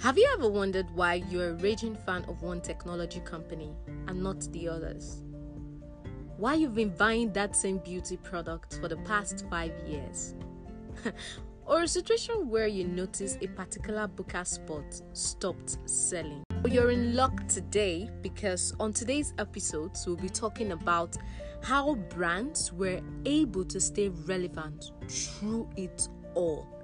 Have you ever wondered why you're a raging fan of one technology company and not the others? Why you've been buying that same beauty product for the past five years? or a situation where you notice a particular booker spot stopped selling? You're in luck today because on today's episodes, we'll be talking about how brands were able to stay relevant through it all.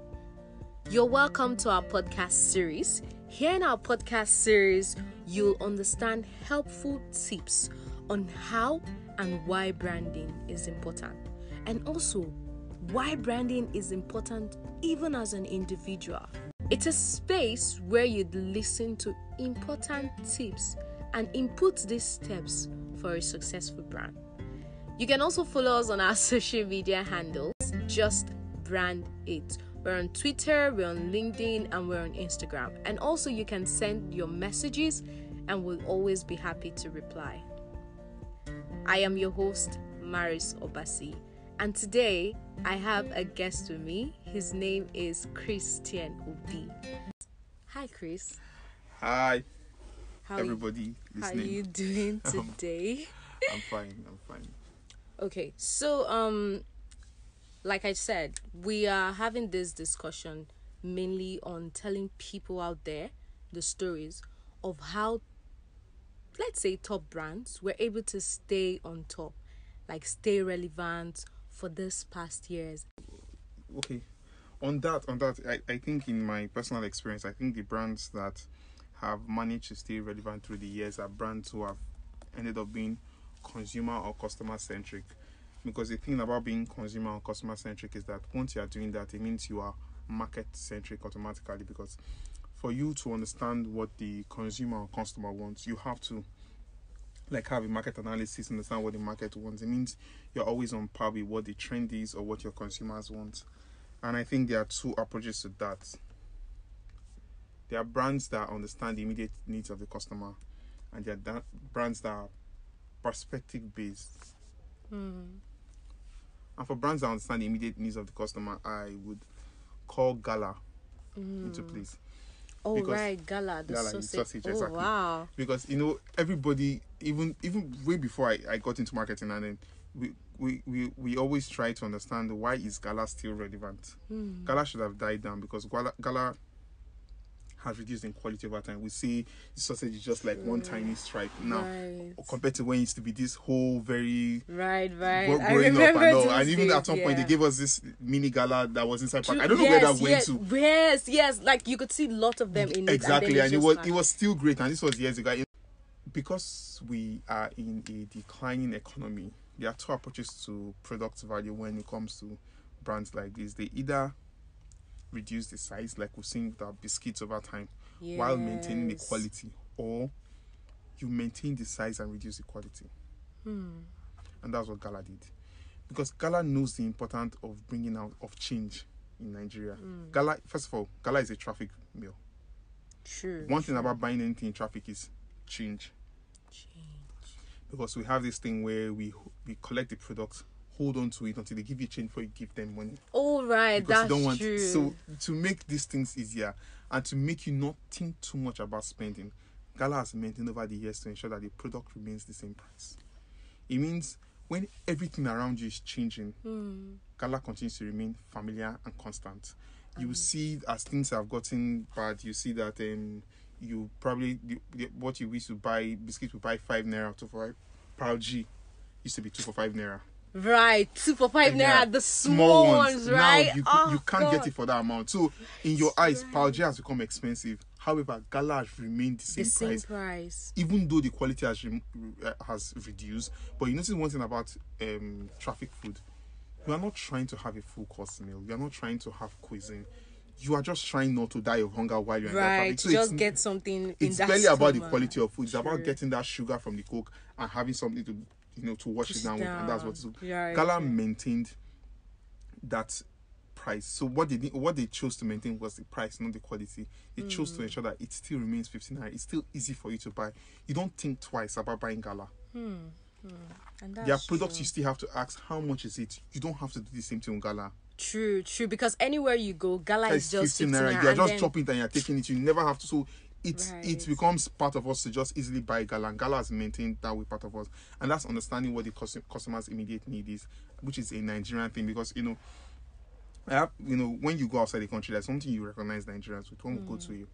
You're welcome to our podcast series. Here in our podcast series, you'll understand helpful tips on how and why branding is important, and also why branding is important even as an individual. It's a space where you'd listen to important tips and input these steps for a successful brand. You can also follow us on our social media handles, just brand it we're on Twitter, we're on LinkedIn, and we're on Instagram. And also, you can send your messages, and we'll always be happy to reply. I am your host, Maris Obasi, and today I have a guest with me. His name is Christian Obi. Hi, Chris. Hi, How everybody You, how are you doing today? I'm fine. I'm fine. Okay, so um like I said, we are having this discussion mainly on telling people out there the stories of how let's say top brands were able to stay on top, like stay relevant for this past years. Okay. On that, on that, I, I think in my personal experience, I think the brands that have managed to stay relevant through the years are brands who have ended up being consumer or customer centric. Because the thing about being consumer or customer centric is that once you are doing that, it means you are market centric automatically. Because for you to understand what the consumer or customer wants, you have to like have a market analysis, understand what the market wants. It means you're always on par with what the trend is or what your consumers want. And I think there are two approaches to that. There are brands that understand the immediate needs of the customer, and there are brands that are perspective based. Hmm. And for brands that understand the immediate needs of the customer, I would call Gala into place. Oh Because- right, gala, the Gala, sausage. sausage, oh exactly. wow. because you know everybody even even way before I, I got into marketing and then we, we we we always try to understand why is gala still relevant Hmm. gala should have died down because gala, gala has reduced in quality over time. We see the sausage is just like one tiny mm. stripe now Right. compared to when it used to be this whole very Right, right. gro- I growing up remember and all. and even days, at some point they gave us this mini gala that was inside True- i don't know yes, where that went yes, to. Yes, yes, like you could see a lot of them in it. exactly and, and, it was it was still great and this was years ago. Because we are in a declining economy there are two approaches to product value when it comes to brands like this. They either reduce the size like we've seen with our biscuits over time while maintaining the quality or you maintain the size and reduce the quality. Hmm. and that's what gala did. Because gala knows the importance of bringing out of change in nigeria. Hmm. gala first of all gala is a traffic mill. True. one thing about buying anything in traffic is change. Because we have this thing where we we collect the product hold on to it until they give you change before you give them money All right, because that's you don't want true. so to make these things easier and to make you not think too much about spending gala has maintained over the years to ensure that the product remains the same price it means when everything around you is changing Hmm. Gala continues to remain familiar and constant. You see, as things have gotten bad, you see that um, you probably the, the, what you used to buy biscuits would buy five naira, two for five. Proud G used to be two for five naira. Right, two for five Yeah, naira, the small, ones, right? Now you, oh, you can't God. get it for that amount. So in your eyes, Proud G has become expensive. However, Gala has remained the same, The same price price. even though the quality has rem- uh, has reduced. But you notice one thing about um, traffic food: you are not trying to have a full course meal. You are not trying to have cuisine. You are just trying not to die of hunger while you're in that Right, traffic. So just get something. in it's that barely about the quality of food. It's True. about getting that sugar from the coke and having something to you know to wash it down, with, and that's what. So Right, Gala right. maintained that price. So what they did- what they chose to maintain was the price, not the quality. They chose Mm. to ensure that it still remains 15 naira. It's still easy for you to buy. You don't think twice about buying Gala. And There are that's products you still have to ask how much is it. You don't have to do the same thing with Gala. True, true. Because anywhere you go, gala is just 15 15 naira. naira, You're just then- chopping it and you're taking it. You never have to. So it it becomes part of us to just easily buy gala. And gala has maintained that way part of us, and that's understanding what the custom, customer's immediate need is, which is a Nigerian thing. Because you know, I have, you know, when you go outside the country, there's something you recognize Nigerians with. When we go to hmm. a,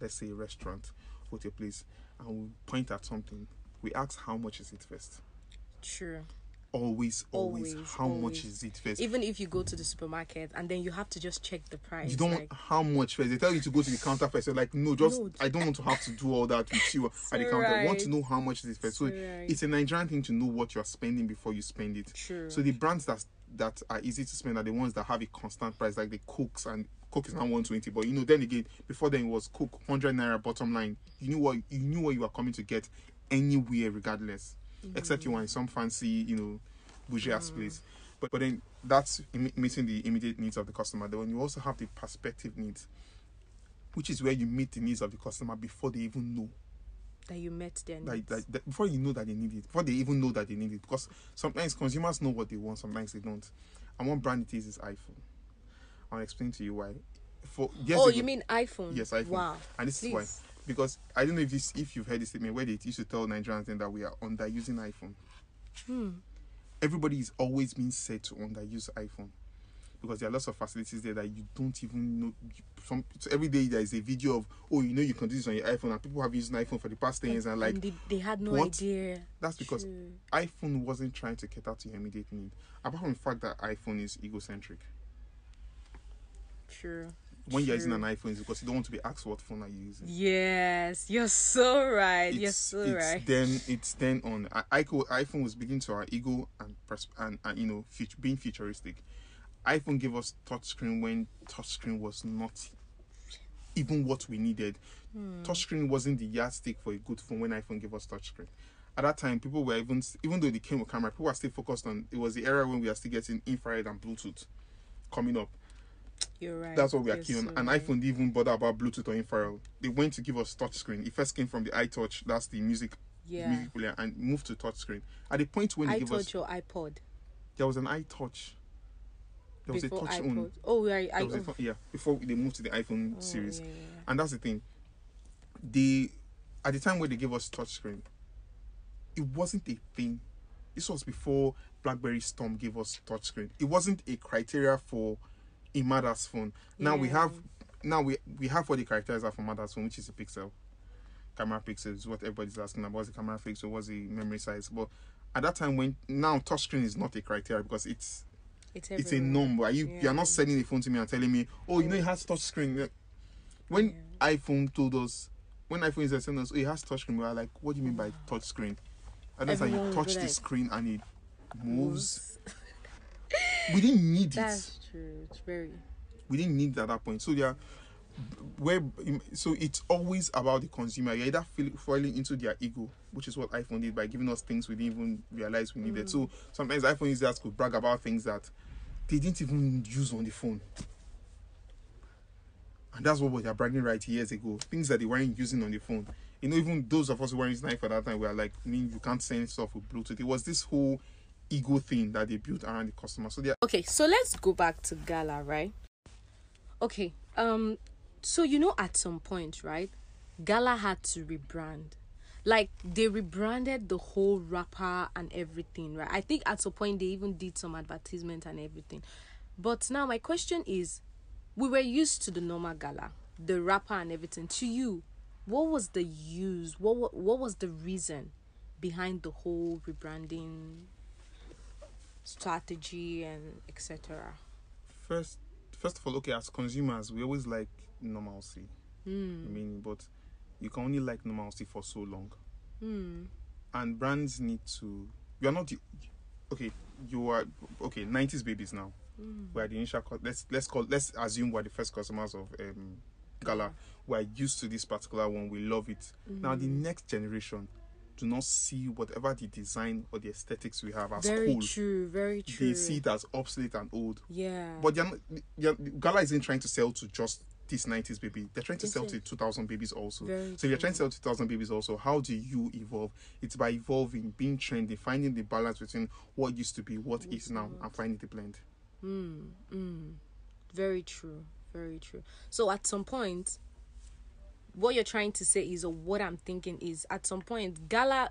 let's say, a restaurant, go to a place, and we point at something, we ask how much is it first. True. Always, always, Always, how much is it first? Even if you go to the supermarket and then you have to just check the price. you don't like, how much first. They tell you to go to the counter first. You're like, no, just No. I don't want to have to do all that with you at the So counter. I want to know how much it is first. So So right. it's a Nigerian thing to know what you're spending before you spend it. True. So the brands that that are easy to spend are the ones that have a constant price, like the Cokes and Coke is now 120. But you know, then again, before then it was Coke 100 naira bottom line. You knew what you knew what you were coming to get anywhere, regardless, except you in some fancy, you know, bougie ass mm. place. But but then that's meeting the immediate needs of the customer. Then you also have the perspective needs, which is where you meet the needs of the customer before they even know that you met their that, needs. that, that before you know that they need it, before they even know that they need it, because sometimes consumers know what they want, sometimes they don't. And one brand it is is iPhone. I'll explain to you why. For years oh, you mean iPhone? yes, iPhone. Wow. And this is why Please. Because I don't know if this if you've heard this statement where they used to tell Nigerians then that we are underusing iPhone. Hmm. Everybody is always being said to underuse iPhone because there are lots of facilities there that you don't even know. Some so every day there is a video of oh you know you can do this on your iPhone and people have used an iPhone for the past ten years and like and they, they had no what? idea. that's because True. iPhone wasn't trying to cater to your immediate need. Apart from the fact that iPhone is egocentric. True. When you're using an iPhone, it's because you don't want to be asked what phone are you using. Yes, you're so right. you're so it's right. then it's then on I, iPhone, iPhone was beginning to our ego and and, and you know future, being futuristic. iPhone gave us touchscreen when touchscreen was not even what we needed. Hmm. Touchscreen wasn't the yardstick for a good phone when iPhone gave us touchscreen. At that time, people were even even though they came with camera, people were still focused on. It was the era when we are still getting infrared and Bluetooth coming up. You're right. That's what we are keen on. so And right. iPhone didn't even bother about Bluetooth or infrared. They went to give us touchscreen. It first came from the iTouch. That's the music Yeah. music player, and moved to touchscreen. At the point when they I gave touch us, your iPod there was an iTouch. There was before oh, a touch iPod. on. Oh, right. I, oh, yeah, before they moved to the iPhone oh, series. yeah, yeah, yeah. And that's the thing. They at the time when they gave us touchscreen, it wasn't a thing. This was before BlackBerry Storm gave us touchscreen. It wasn't a criteria for a Mada's phone. Now we have now we we have what the criteria are for Mada's phone, which is a pixel. Camera pixel is what everybody's asking about. What's the camera pixel? What's the memory size? But at that time when now touchscreen is not a criteria because it's It's, it's a number. Are you Yeah. you're not sending the phone to me and telling me, oh, you know it has touch screen. When iPhone told us, when iPhone is telling us, oh, it has touch screen, we are like, what do you mean by touch screen? And that's Everyone you touch the like, screen and it moves. Moves. We didn't need it. That's true. It's very. We didn't need it at that point. So yeah, where so it's always about the consumer. You're either falling into their ego, which is what iPhone did by giving us things we didn't even realize we needed. Mm. So sometimes iPhone users could brag about things that they didn't even use on the phone. And that's what they are bragging right years ago. Things that they weren't using on the phone. You know, even those of us who weren't using at that time we were like, I mean, you can't send stuff with Bluetooth. It was this whole ego thing that they built around the customer. So they Okay, so let's go back to Gala, right? Okay. Um. So you know, at some point, right, Gala had to rebrand. Like they rebranded the whole wrapper and everything, right? I think at some point they even did some advertisement and everything. But now my question is, we were used to the normal Gala, the wrapper and everything. To you, what was the use? What wa- what was the reason behind the whole rebranding strategy and etc. first first of all okay as consumers we always like normalcy. I mean but you can only like normalcy for so long. Hmm. and brands need to you are not the okay you are okay 90s babies now. We're the initial let's let's call let's assume we're the first customers of um gala. We're used to this particular one. We love it. Now the next generation do not see whatever the design or the aesthetics we have as Very cool true. Very true. they see it as obsolete and old yeah. but they're not, they're, Gala isn't trying to sell to just this 90s baby. They're trying to sell to 2000 babies also. Very so if you're trying to sell to 2000 babies also, how do you evolve? It's by evolving, being trendy, finding the balance between what used to be, what is now, and finding the blend. Mm, mm. Very true. Very true. So at some point, what you're trying to say is, or what I'm thinking is, at some point, Gala,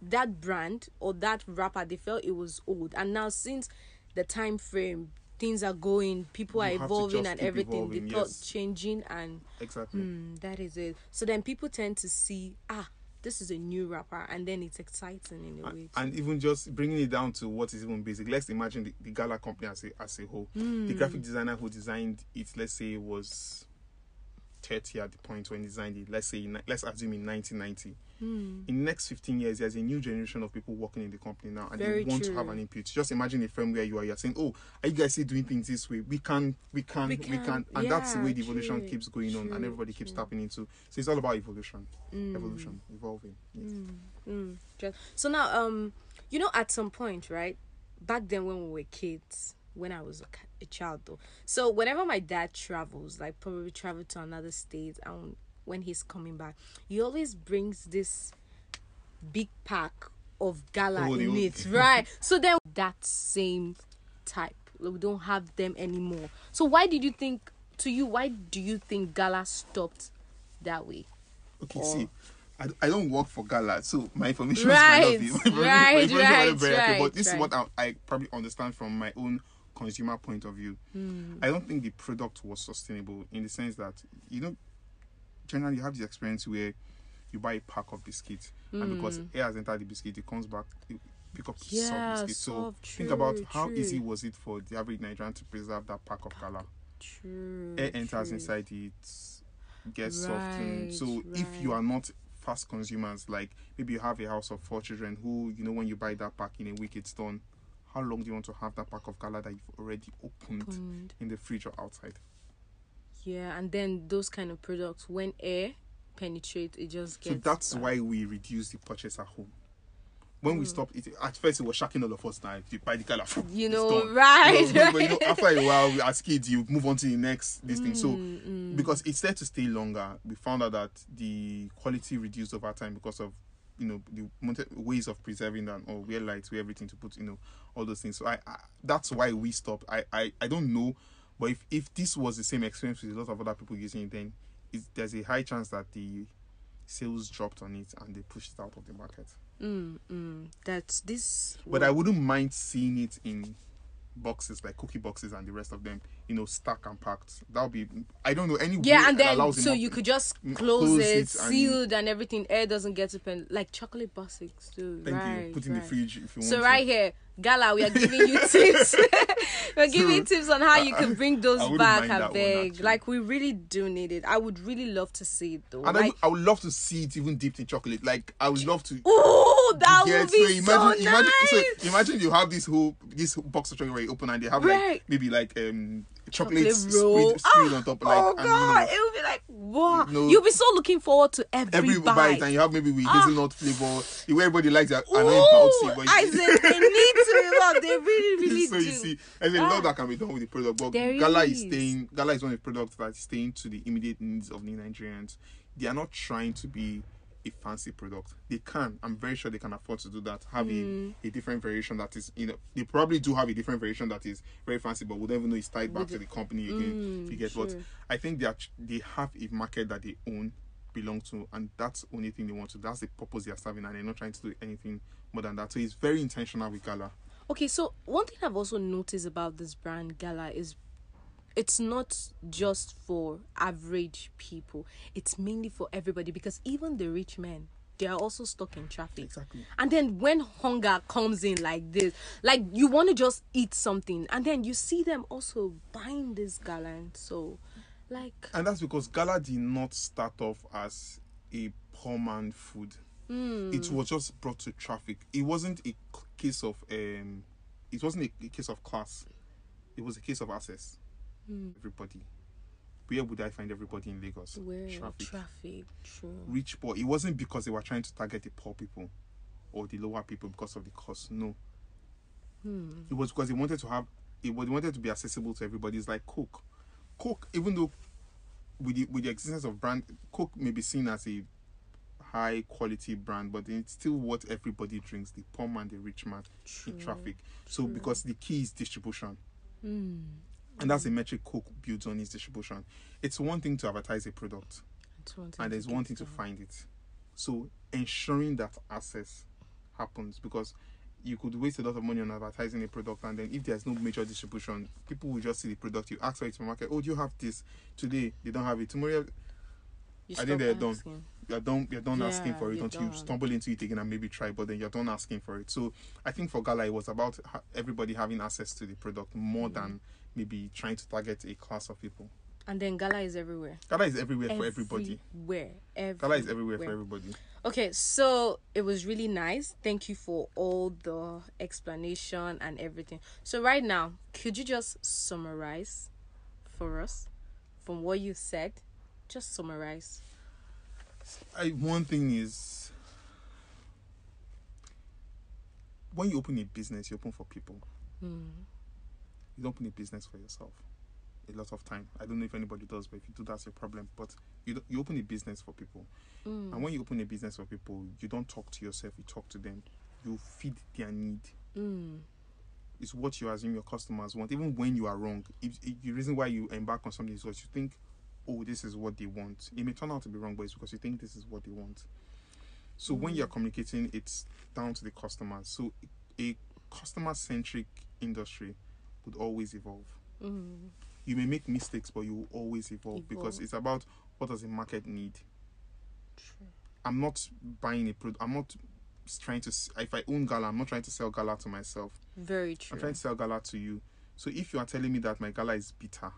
that brand or that wrapper, they felt it was old, and now since the time frame, things are going, people You are evolving and everything. evolving, they thought yes. changing and Exactly. Hmm, that is it. So then people tend to see, ah, this is a new wrapper, and then it's exciting in a way. and, and even just bringing it down to what is even basic. Let's imagine the, the Gala company as a as a whole. Hmm. The graphic designer who designed it, let's say, was thirty at the point when he designed it. Let's say, let's assume in nineteen ninety. Hmm. In the next fifteen years, there's a new generation of people working in the company now, and Very they want to have an input. Just imagine a firm where you are. You're saying, "Oh, are you guys still doing things this way? We can, we can, We we can. can," and that's the way the evolution true, keeps going on, and everybody keeps tapping into. So it's all about evolution, Mm. evolution, evolving. Yes. Mm, just, so now, um, you know, at some point, right? Back then, when we were kids, when I was a, a child, though. So whenever my dad travels, like probably travel to another state, and when he's coming back, he always brings this big pack of gala Oh, in it, right? so then that same type, we don't have them anymore. So why did you think? To you, why do you think gala stopped that way? Okay, Or- see, I, I don't work for Gala, so my information might not be Right, my information- my right, information might not right, accurate, right, But this right. is what I, I probably understand from my own consumer point of view. Hmm. I don't think the product was sustainable in the sense that you know, generally you have this experience where you buy a pack of biscuits, and because air has entered the biscuit, it comes back. It, pick up Hmm. Yeah, soft biscuit. So soft, think about true, how true. easy was it for the average Nigerian to preserve that pack of Gala True. air enters true. inside it gets softened Right, so if you are not fast consumers like maybe you have a house of four children who you know when you buy that pack in a week it's done how long do you want to have that pack of gala that you've already opened Opened. in the fridge or outside Yeah, and then those kind of products, when air penetrates, it just gets so that's bad. why we reduce the purchase at home when Hmm. we stopped it at first it was shocking all of us now if you buy the gala You know, right, You know, but, you know, right. after a while we, as kids you move on to the next this thing so Mm, because it's there to stay longer. We found out that the quality reduced over time because of you know the ways of preserving them or where lights, where everything to put you know all those things. So I, I that's why we stopped. I, I I don't know, but if if this was the same experience with a lot of other people using it, then there's a high chance that the sales dropped on it and they pushed it out of the market. mm, mm. That's this. But I wouldn't mind seeing it in boxes like cookie boxes and the rest of them, you know, stacked and packed. That would be I don't know any Yeah, way and then so you could just close, close it, it sealed, and everything. Air doesn't get to pen like chocolate basics too. Thank right, you. Put in right. the fridge if you want So right here, Gala, we are giving you tips. We're giving you tips on how you can bring those back. I beg. like we really do need it. I would really love to see it though. And I, would, I would love to see it even dipped in chocolate. Like I would love to. oh, that would be so, imagine, imagine, nice. so imagine you have this whole this box of chocolate open and they have Right. like maybe like um chocolate, Chocolate roll. on top like oh and, god, you it would be like wow. No. You'll be so looking forward to every, every bite. bite and you have maybe with hazelnut flavor. The way everybody likes that annoying Ooh, bouncy, but I you- said they need to. Love. They really, really so do. you see, there's a Ah. lot that can be done with the product, but There Gala is is. staying. Gala is one of the products that's staying to the immediate needs of the Nigerians. They are not trying to be a fancy product. They can. I'm very sure they can afford to do that. Have Hmm. a, a different variation that is, you know, they probably do have a different variation that is very fancy, but we don't even know it's tied back to the- the company again. Mm, you get what? sure. I think they are, they have a market that they own, belong to, and that's the only thing they want to. That's the purpose they are serving, and they're not trying to do anything more than that. So it's very intentional with Gala. Okay, so one thing I've also noticed about this brand Gala is it's not just for average people. It's mainly for everybody because even the rich men they are also stuck in traffic. Exactly. And then when hunger comes in like this, like you want to just eat something, and then you see them also buying this gala, and so, like, And that's because Gala did not start off as a poor man food. It was just brought to traffic. It wasn't a case of um, it wasn't a, a case of class. It was a case of access. Everybody. Where would I find everybody in Lagos? where Traffic. traffic, true. Rich poor. It wasn't because they were trying to target the poor people or the lower people because of the cost. No. It was because they wanted to have it was they wanted to be accessible to everybody. It's like Coke. Coke, even though with the with the existence of brand Coke may be seen as a high quality brand, but it's still what everybody drinks, the poor man, the rich man in True, traffic. So because the key is distribution. Mm. And that's the metric Coke builds on its distribution. It's one thing to advertise a product, It's one and there's one thing to find it. So ensuring that access happens because you could waste a lot of money on advertising a product and then if there's no major distribution, people will just see the product. You ask for it to market, oh do you have this? Today they don't have it. Tomorrow You I think they're done. asking. you're done you're done asking for it until you stumble into it again and maybe try, but then you're done asking for it. So I think for Gala it was about ha- everybody having access to the product more Mm. than maybe trying to target a class of people. And then Gala is everywhere. Gala is everywhere for everybody. Everywhere. Everywhere. Gala is everywhere for everybody. Okay, so it was really nice. Thank you for all the explanation and everything. So right now, could you just summarize for us from what you said? Just summarize. I, one thing is when you open a business, you open for people. Hmm. You don't open a business for yourself. A lot of time. I don't know if anybody does, but if you do, that's your problem. But you you open a business for people, Mm. and when you open a business for people, you don't talk to yourself. You talk to them. You feed their need. Mm. It's what you assume your customers want, even when you are wrong. If, if the reason why you embark on something is because you think, oh, this is what they want. It may turn out to be wrong, but it's because you think this is what they want. So when you're communicating, it's down to the customers. So a customer-centric industry would always evolve. Mm. You may make mistakes, but you will always evolve, because it's about what does the market need. True. I'm not buying a product. I'm not trying to. If I own Gala, I'm not trying to sell Gala to myself. Very true. I'm trying to sell Gala to you. So if you are telling me that my Gala is bitter,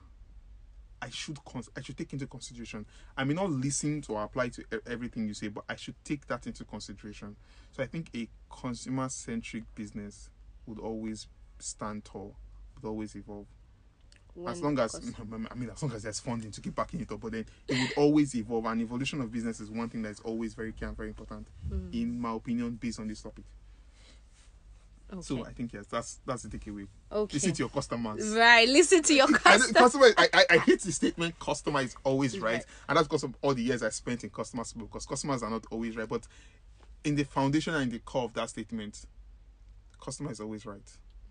I should cons- I should take into consideration. I may not listen to or apply to everything you say, but I should take that into consideration. So I think a consumer centric business would always stand tall, would always evolve. as long as I mean, as long as there's funding to keep backing it up, but then it would always evolve. And evolution of business is one thing that's always very key and very important, Mm. in my opinion, based on this topic. Okay. So I think yes, that's that's the takeaway. okay. Listen to your customers. Right. Listen to your I, know- customer. customer, I, I, I hate the statement customer is always right. Right. and that's because of all the years I spent in customer support. Because customers are not always right, but in the foundation and in the core of that statement, customer is always right.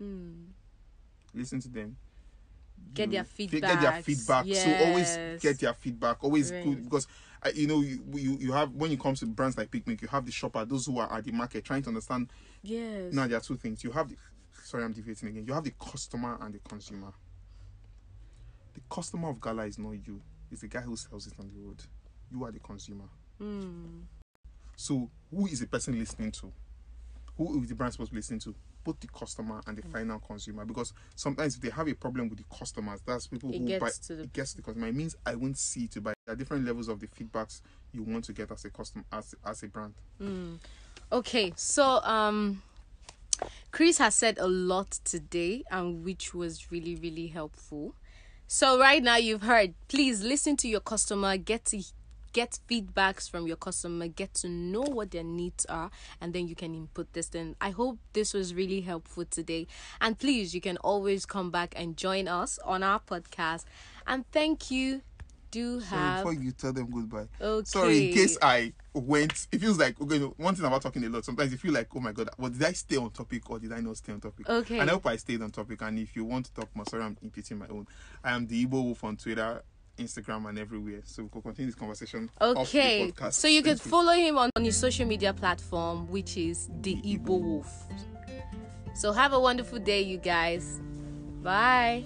Mm. Listen to them. Get their fe- Get their feedback. So always get their feedback. Always Right. good because uh, you know you, you you have when it comes to brands like Picnic, you have the shopper, those who are at the market trying to understand. Yes. Now there are two things. You have the sorry, I'm deviating again. You have the customer and the consumer. The customer of Gala is not you. It's the guy who sells it on the road. You are the consumer. Mm. So who is the person listening to? Who is the brand supposed to listen to? Both the customer and the final consumer. Because sometimes if they have a problem with the customers, that's people It who buy the- it gets to the consumer. It means I won't see to buy. There are different levels of the feedbacks you want to get as a customer as as a brand. Mm. Okay, so um Chris has said a lot today and which was really really helpful. So right now you've heard, please listen to your customer, get to get feedbacks from your customer, get to know what their needs are and then you can input this then. I hope this was really helpful today. And please you can always come back and join us on our podcast. And thank you. Do Sorry, have before you tell them goodbye. okay. Sorry, in case I went, it feels like okay. One thing about talking a lot. Sometimes you feel like, oh my god, well, did I stay on topic or did I not stay on topic? Okay. And I hope I stayed on topic. And if you want to talk more, sorry, I'm impeaching my own. I am the Igbo Wolf on Twitter, Instagram, and everywhere. So we can continue this conversation. off the Okay, so you could follow him on, on his social media platform, which is the Igbo Wolf. So have a wonderful day, you guys. Bye.